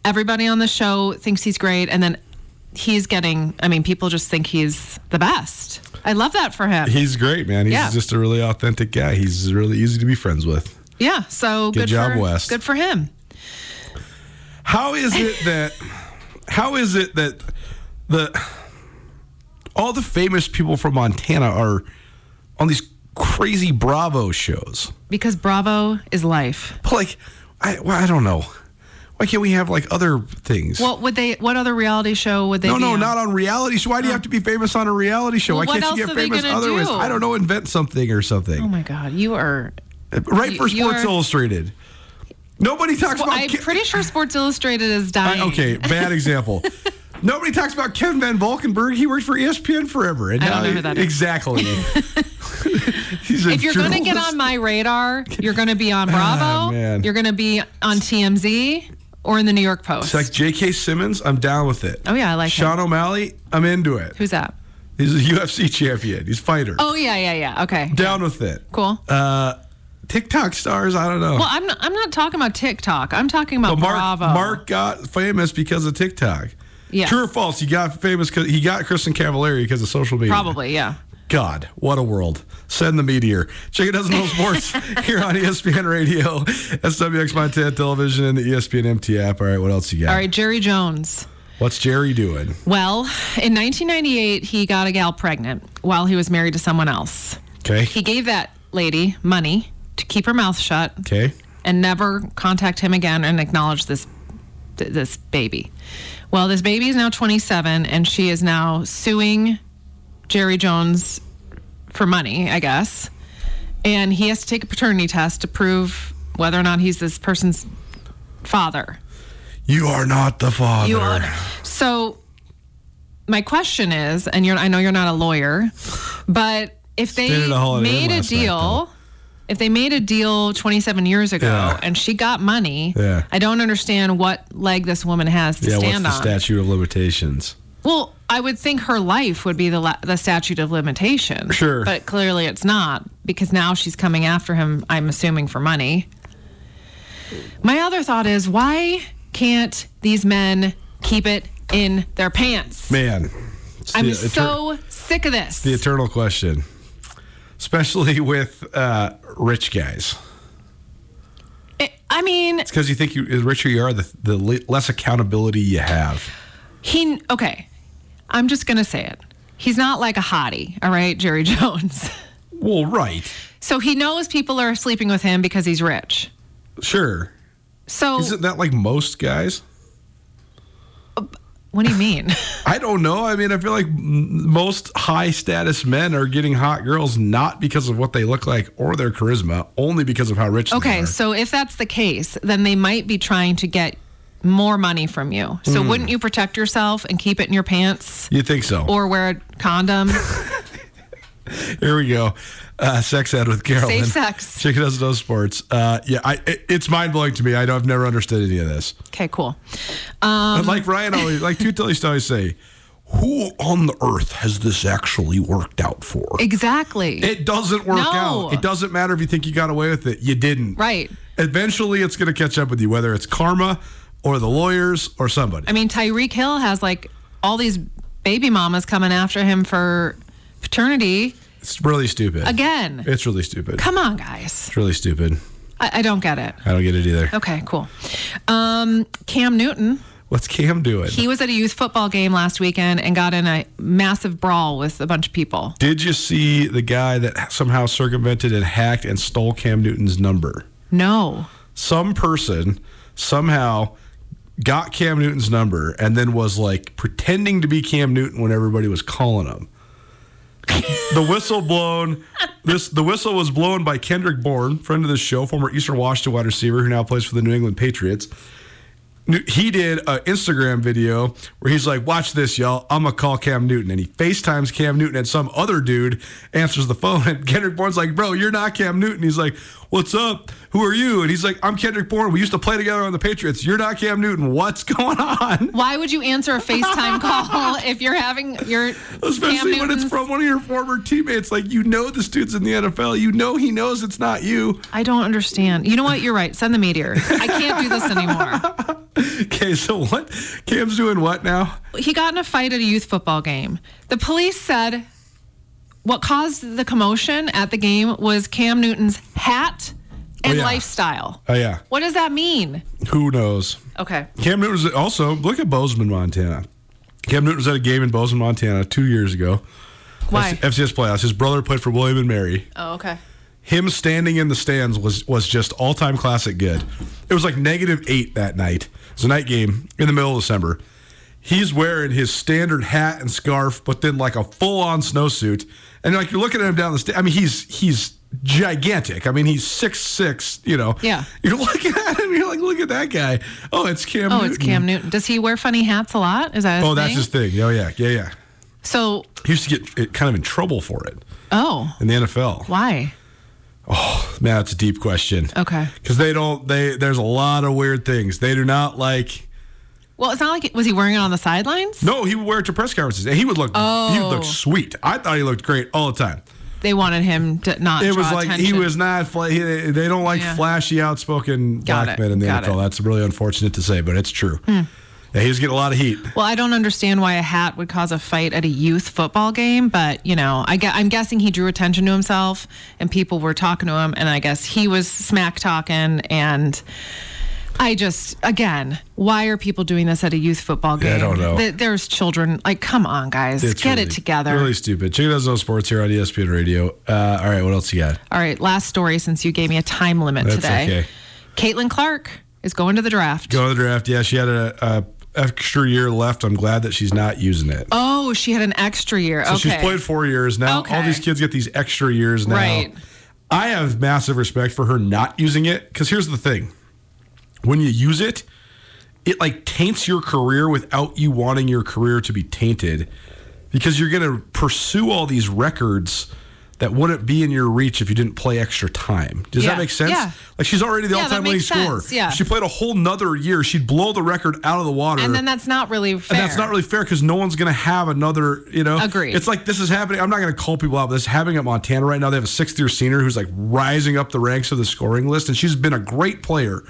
Everybody on the show thinks he's great, and then he's getting. I mean, people just think he's the best. I love that for him. He's great, man. He's Yeah. just a really authentic guy. He's really easy to be friends with. yeah. So Good good, job, for, West. Good for him. How is it that how is it that the all the famous people from Montana are on these crazy Bravo shows? Because Bravo is life. But like I well, I don't know. Why can't we have like other things? What would they? What other reality show would they? no, no, on? not on reality show. Why do you have to be famous on a reality show? Well, Why can't you get famous gonna other ways? do? I don't know. Invent something or something. Oh my God, you are. Uh, right for you- Sports are- Illustrated. Nobody talks Well, about. I'm Ke- pretty sure Sports Illustrated is I- dying. okay, bad example. Nobody talks about Kevin Van Valkenburg. He worked for ESPN forever, and I don't now know who that is. exactly. He's a If you're going to get on my radar, you're going to be on Bravo. Ah. You're going to be on TMZ or in the New York Post. it's like J.K. Simmons, I'm down with it. Oh, yeah, I like Sean him. O'Malley, I'm into it. Who's that? He's a UFC champion. He's a fighter. Oh yeah, yeah, yeah. Okay, Down with it. cool. Uh, TikTok stars, I don't know. well, I'm not. I'm not talking about TikTok. I'm talking about But Mark, Bravo. Mark got famous because of TikTok. Yeah. True or false? He got famous because he got Kristin Cavallari because of social media. Probably, yeah. God, what a world. Send the meteor. Check it doesn't know sports here on ESPN Radio, SWX Montana Television, and the ESPN MT app. All right, what else you got? All right, Jerry Jones. What's Jerry doing? Well, in 1998, he got a gal pregnant while he was married to someone else. Okay. He gave that lady money to keep her mouth shut Okay. and never contact him again and acknowledge this this baby. Well, this baby is now 27 and she is now suing Jerry Jones for money, I guess. And he has to take a paternity test to prove whether or not he's this person's father. You are not the father. You are. So, my question is, and you're, I know you're not a lawyer, but if they made a night, deal, if they made a deal 27 years ago Yeah. and she got money, Yeah. I don't understand what leg this woman has to Yeah, what's stand the statute of limitations? Well, I would think her life would be the la- the statute of limitation. Sure. but clearly it's not because now she's coming after him. I'm assuming for money. My other thought is why can't these men keep it in their pants? Man, I'm the so sick of this. the eternal question, especially with uh, rich guys. I- I mean, It's because you think you, the richer you are, the, the less accountability you have. he okay. I'm just gonna say it. He's not like a hottie, all right, Jerry Jones. Well, right, So he knows people are sleeping with him because he's rich. sure. So Isn't that like most guys? What do you mean? I don't know. I mean, I feel like most high status men are getting hot girls not because of what they look like or their charisma, only because of how rich they Okay, so if that's the case, then they might be trying to get more money from you. So Hmm. wouldn't you protect yourself and keep it in your pants You think so? or wear a condom? Here we go. Uh, sex ed with Carolyn. Safe sex. Chicken doesn't know sports. Uh, yeah, I, it, it's mind blowing to me. I don't, I've never understood any of this. okay, cool. And like Ryan always, like two used to always say, who on the earth has this actually worked out for? Exactly. It doesn't work No. out. It doesn't matter if you think you got away with it. You didn't. Right. Eventually, it's going to catch up with you, whether it's karma or the lawyers or somebody. I mean, Tyreek Hill has like all these baby mamas coming after him for paternity it's really stupid. again. It's really stupid. Come on, guys. It's really stupid. I, I don't get it. I don't get it either. Okay, cool. Um, Cam Newton. What's Cam doing? He was at a youth football game last weekend and got in a massive brawl with a bunch of people. Did you see the guy that somehow circumvented and hacked and stole Cam Newton's number? No. Some person somehow got Cam Newton's number and then was like pretending to be Cam Newton when everybody was calling him. The whistle blown. This the whistle was blown by Kendrick Bourne, friend of the show, former Eastern Washington wide receiver who now plays for the New England Patriots. He did an Instagram video where he's like, "Watch this, y'all! I'm gonna call Cam Newton," and he FaceTimes Cam Newton, and some other dude answers the phone, and Kendrick Bourne's like, "Bro, you're not Cam Newton." He's like, "What's up? Who are you?" And he's like, "I'm Kendrick Bourne. We used to play together on the Patriots. You're not Cam Newton. What's going on?" Why would you answer a FaceTime call if you're having your Especially Cam when it's from one of your former teammates. Like you know this dude's in the NFL. You know he knows it's not you. I don't understand. You know what? You're right. Send the meteor. I can't do this anymore. Okay, so what? Cam's doing what now? He got in a fight at a youth football game. The police said what caused the commotion at the game was Cam Newton's hat Oh, and Oh, yeah. lifestyle. Oh yeah, What does that mean? who knows? Okay. Cam Newton was also look at Bozeman, Montana. Cam Newton was at a game in Bozeman, Montana, two years ago. Why? FCS playoffs. His brother played for William and Mary. Oh, okay. Him standing in the stands was was just all time classic good. It was like negative eight that night. It was a night game in the middle of December. He's wearing his standard hat and scarf, but then like a full on snowsuit. And like you're looking at him down the sta I mean, he's he's gigantic. I mean, he's six six. You know. Yeah. You're looking at him. You're like, look at that guy. Oh, it's Cam. Oh, Newton. it's Cam Newton. Does he wear funny hats a lot? Is that his Oh, that's his thing. Oh yeah, yeah, yeah. So, He used to get it kind of in trouble for it oh, in the NFL. why? Oh man, that's a deep question. Okay. Because they don't. They there's a lot of weird things. They do not like. Well, it's not like was he wearing it on the sidelines? No, he would wear it to press conferences, and he would look. Oh. He would Oh. look sweet. I thought he looked great all the time. They wanted him to not. It was like he was not. Fla- he, they don't like Yeah. flashy, outspoken Got black it, men in the got NFL. it. That's really unfortunate to say, but it's true. Hmm. Yeah, he was getting a lot of heat. Well, I don't understand why a hat would cause a fight at a youth football game, but you know, I I'm guessing he drew attention to himself, and people were talking to him, and I guess he was smack talking, and I just, again, why are people doing this at a youth football Yeah, I game? don't know. Th- There's children. Like, come on, guys, It's get really- it together. Really stupid. Chicken does no sports here on ESPN Radio. Uh, all right, what else you got? All right, last story since you gave me a time limit That's today. okay. Caitlin Clark is going to the draft. Go to the draft. Yeah, she had a, a extra year left. I'm glad that she's not using it. Oh, she had an extra year. So okay. she's played four years now. All these kids get these extra years now. Right. I have massive respect for her not using it because here's the thing: when you use it, it like taints your career without you wanting your career to be tainted because you're going to pursue all these records that wouldn't be in your reach if you didn't play extra time. Does Yeah, that make sense? yeah. Like she's already the Yeah, all-time leading scorer. yeah. If she played a whole nother year, she'd blow the record out of the water. And then that's not really fair. And that's not really fair because no one's going to have another, you know. Agreed. It's like this is happening. I'm not going to call people out, but this is happening at Montana right now. They have a sixth year senior who's like rising up the ranks of the scoring list, and she's been a great player.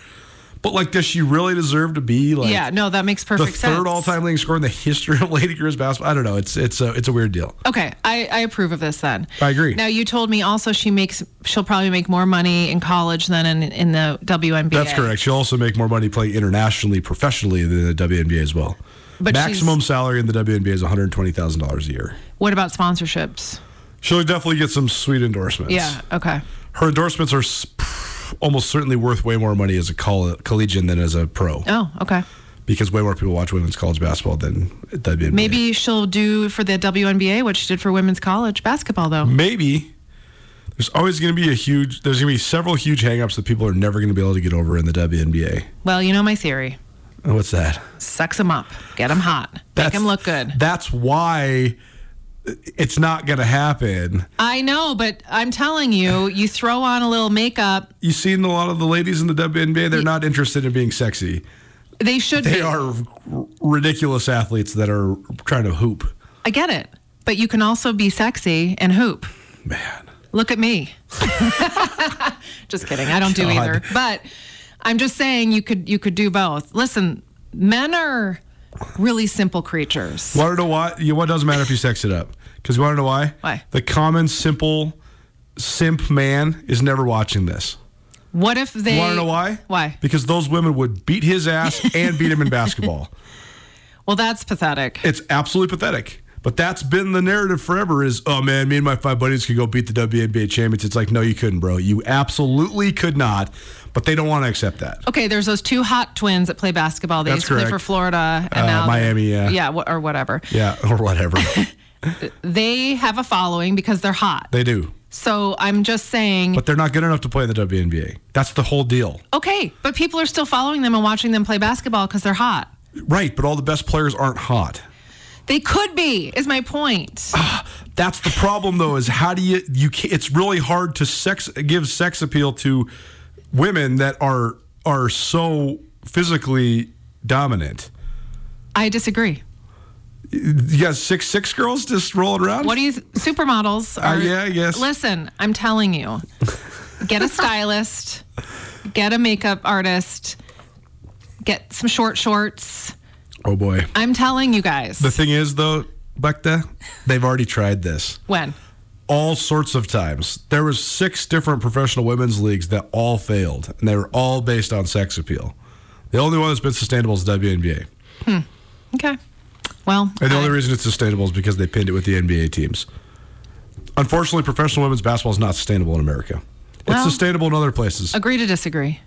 But like, does she really deserve to be like yeah, no, that makes the perfect sense. third all time leading scorer in the history of Lady Girls basketball? I don't know. It's it's a it's a weird deal. Okay, I, I approve of this then. I agree. Now you told me also she makes she'll probably make more money in college than in in the WNBA. That's correct. She'll also make more money playing internationally, professionally than the WNBA as well. But Maximum salary in the WNBA is one hundred twenty thousand dollars a year. What about sponsorships? She'll definitely get some sweet endorsements. Yeah. Okay. her endorsements are almost certainly worth way more money as a coll- collegian than as a pro Oh, okay. because way more people watch women's college basketball than WNBA. Maybe she'll do for the WNBA what she did for women's college basketball, though. maybe there's always going to be a huge there's going to be several huge hangups that people are never going to be able to get over in the WNBA. Well, you know my theory. What's that? Sex them up, get them hot, make them look good. That's why it's not going to happen. I know, but I'm telling you, you throw on a little makeup. You've seen a lot of the ladies in the WNBA, they're not interested in being sexy. They should They be. are ridiculous athletes that are trying to hoop. I get it, but you can also be sexy and hoop. Man. Look at me. just kidding. I don't do God. either. But I'm just saying you could you could do both. Listen, men are really simple creatures. Want to know why? You, what doesn't matter if you sex it up? Because you want to know why? Why? The common, simple simp man is never watching this. What if they You want to know why? Why? Because those women would beat his ass and beat him in basketball. Well, that's pathetic. It's absolutely pathetic. But that's been the narrative forever is, oh man, me and my five buddies could go beat the WNBA champions. It's like, no, you couldn't, bro. You absolutely could not. But they don't want to accept that. Okay, there's those two hot twins that play basketball. They That's used to play for Florida and Uh, now Miami, yeah. yeah, or whatever. Yeah, or whatever. They have a following because they're hot. they do. So I'm just saying, But they're not good enough to play in the WNBA. That's the whole deal. okay, but people are still following them and watching them play basketball because they're hot. Right, but all the best players aren't hot. They could be, is my point. Ah, that's the problem, though. Is how do you you? it's really hard to sex give sex appeal to women that are are so physically dominant. I disagree. You got six six girls just rolling around. What do you, supermodels are, Uh, yeah, yes. Listen, I'm telling you, get a stylist, get a makeup artist, get some short shorts. oh boy. I'm telling you guys. The thing is, though, Bekta, they've already tried this when? all sorts of times. There was six different professional women's leagues that all failed, and they were all based on sex appeal. The only one that's been sustainable is WNBA. Hmm. Okay. Well, And the only reason it's sustainable is because they pinned it with the NBA teams. Unfortunately, professional women's basketball is not sustainable in America. It's sustainable in other places. agree to disagree.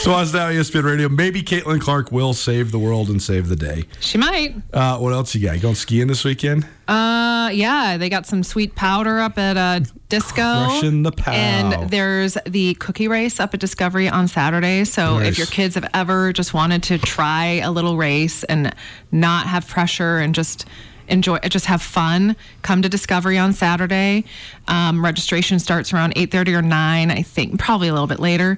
So as now E ESPN Radio, maybe Caitlin Clark will save the world and save the day. She might. Uh, what else you got? You going skiing this weekend? Uh, yeah, they got some sweet powder up at uh, Disco. Crushing the pow. And there's the cookie race up at Discovery on Saturday. So Nice. if your kids have ever just wanted to try a little race and not have pressure and just enjoy just have fun come to discovery on saturday um, registration starts around 8.30 or 9 i think probably a little bit later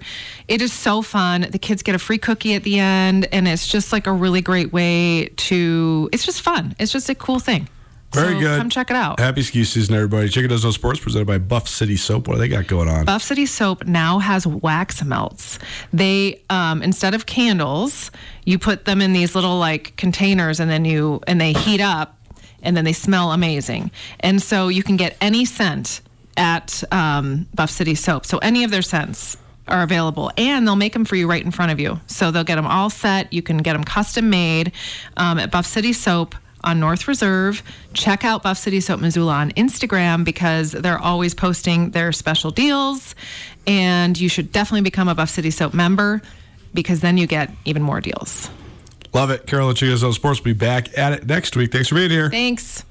it is so fun the kids get a free cookie at the end and it's just like a really great way to it's just fun it's just a cool thing Very So good. come check it out Happy ski season, everybody. Chicken Does No Sports presented by Buff City Soap. What do they got going on? Buff City Soap now has wax melts. They um, instead of candles, you put them in these little like containers, and then you and they heat up, and then they smell amazing. And so you can get any scent at um, Buff City Soap. So any of their scents are available, and they'll make them for you right in front of you. So they'll get them all set. You can get them custom made um, at Buff City Soap on North Reserve. Check out Buff City Soap Missoula on Instagram because they're always posting their special deals. And you should definitely become a Buff City Soap member because then you get even more deals. Love it. Carolyn Chicken Does No Sports will be back at it next week. Thanks for being here. Thanks.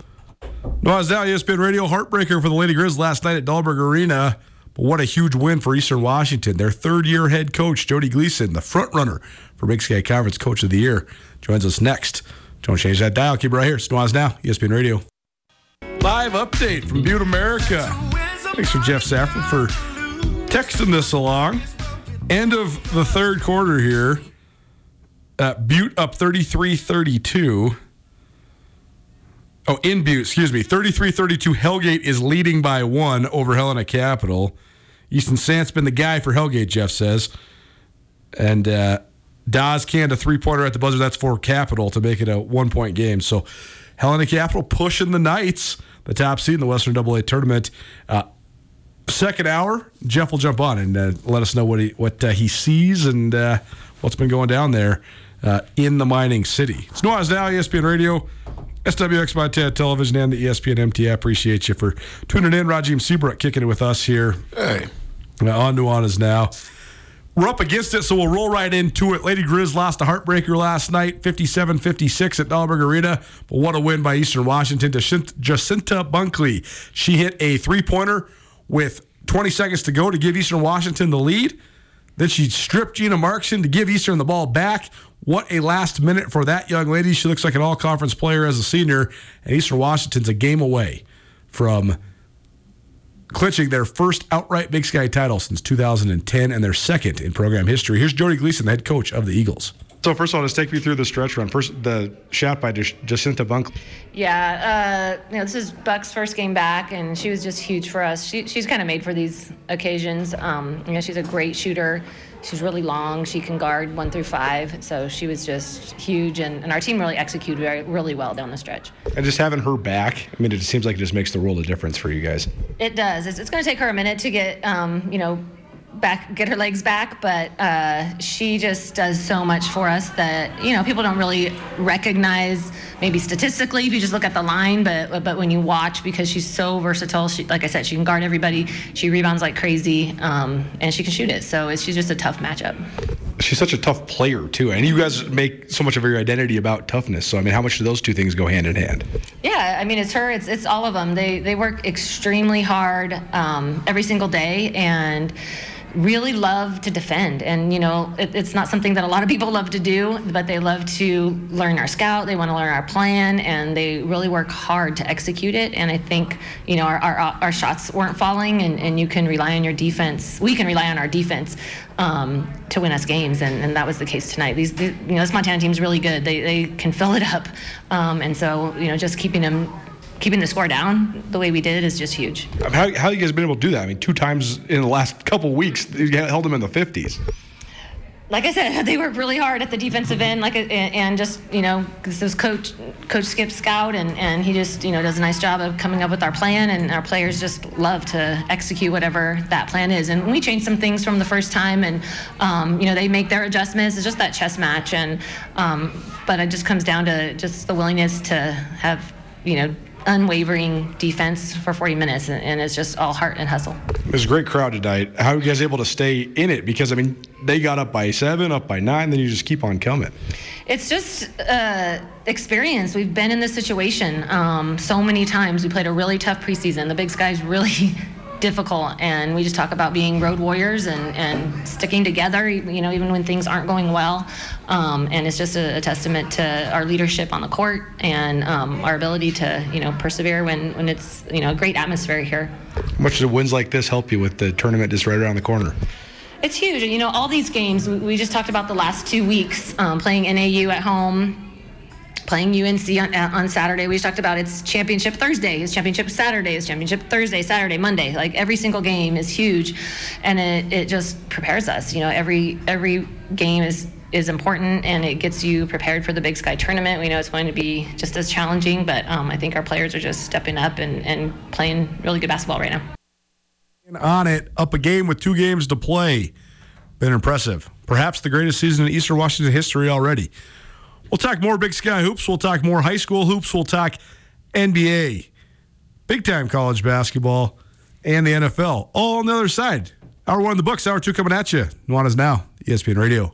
No, it's now ESPN Radio heartbreaker for the Lady Grizz last night at Dahlberg Arena. But what a huge win for Eastern Washington. Their third year head coach, Jodie Gleason, the front runner for Big Sky Conference Coach of the Year, joins us next. Don't change that dial. Keep it right here. It's Now, ESPN Radio. Live update from Butte, America. Thanks for Jeff Saffron for texting this along. End of the third quarter here. Uh, Butte up 33 32. Oh, in Butte, excuse me. 33 32. Hellgate is leading by one over Helena Capital. Easton Sant's been the guy for Hellgate, Jeff says. And uh, Dawes canned a three pointer at the buzzer. That's for Capital to make it a one point game. So Helena Capital pushing the Knights, the top seed in the Western AA tournament. Uh, second hour, Jeff will jump on and uh, let us know what he what uh, he sees and uh, what's been going down there uh, in the mining city. It's Nuanez Now, ESPN Radio. SWX Montana Television and the ESPN MT. I appreciate you for tuning in. Rajiem Seabrook kicking it with us here. Hey. On Nuanez Now. We're up against it, so we'll roll right into it. Lady Grizz lost a heartbreaker last night, 57 56 at Dahlberg Arena. But what a win by Eastern Washington. To Jacinta Buckley. She hit a three pointer with 20 seconds to go to give Eastern Washington the lead. Then she stripped Gina Marxen to give Eastern the ball back. What a last minute for that young lady. She looks like an all conference player as a senior, and Eastern Washington's a game away from clinching their first outright Big Sky title since 2010 and their second in program history. Here's Jodie Gleason, the head coach of the Eagles. So first of all, just take me through the stretch run. First, the shot by Jacinta Buck. Yeah, uh, you know, this is Buck's first game back, and she was just huge for us. She, she's kind of made for these occasions. Um, you know, she's a great shooter. She's really long. She can guard one through five. So she was just huge, and, and our team really executed very, really well down the stretch. And just having her back, I mean, it seems like it just makes the world of difference for you guys. It does. It's, it's going to take her a minute to get, um, you know, back get her legs back but uh, she just does so much for us that you know people don't really recognize maybe statistically if you just look at the line but but when you watch because she's so versatile she like i said she can guard everybody she rebounds like crazy um, and she can shoot it. So she's just a tough matchup. She's such a tough player too and you guys make so much of your identity about toughness so i mean how much do those two things go hand in hand? Yeah i mean it's her it's it's all of them. They they work extremely hard um, every single day and really love to defend. And, you know, it, it's not something that a lot of people love to do, but they love to learn our scout, they want to learn our plan, and they really work hard to execute it. And I think, you know, our, our, our shots weren't falling, and, and you can rely on your defense. We can rely on our defense um, to win us games, and, and that was the case tonight. These, these, you know, this Montana team's really good. They, they can fill it up. Um, and so, you know, just keeping them keeping the score down the way we did is just huge. How, how you guys been able to do that? I mean, two times in the last couple weeks, you held them in the 50s. Like I said, they work really hard at the defensive end, like and just you know, this is coach Coach Skip Scout, and and he just you know does a nice job of coming up with our plan, and our players just love to execute whatever that plan is. And we changed some things from the first time, and um, you know they make their adjustments. It's just that chess match, and um, but it just comes down to just the willingness to have you know unwavering defense for 40 minutes, and, it's just all heart and hustle. It was a great crowd tonight. How are you guys able to stay in it? Because I mean, they got up by seven, up by nine, then you just keep on coming. It's just uh, experience. We've been in this situation um, so many times. We played a really tough preseason. The Big Sky's really difficult and we just talk about being road warriors and, and sticking together you know even when things aren't going well. Um, and it's just a, a, testament to our leadership on the court and um, our ability to you know persevere when, when it's you know a great atmosphere here. How much do wins like this help you with the tournament just right around the corner. It's huge you know all these games we just talked about the last two weeks um, playing nau at home playing UNC on, uh, on Saturday. We talked about it's championship Thursday, it's championship Saturday, it's championship Thursday, Saturday, Monday. Like every single game is huge, and it, it just prepares us. You know, every every game is is important and it gets you prepared for the Big Sky tournament. We know it's going to be just as challenging, but um, I think our players are just stepping up and, and playing really good basketball right now. On it, up a game with two games to play. Been impressive. Perhaps the greatest season in Eastern Washington history already. We'll talk more Big Sky hoops. We'll talk more high school hoops. We'll talk NBA, big time college basketball, and the NFL. All on the other side. Hour one of the books, hour two coming at you. Nuanez Now, ESPN Radio.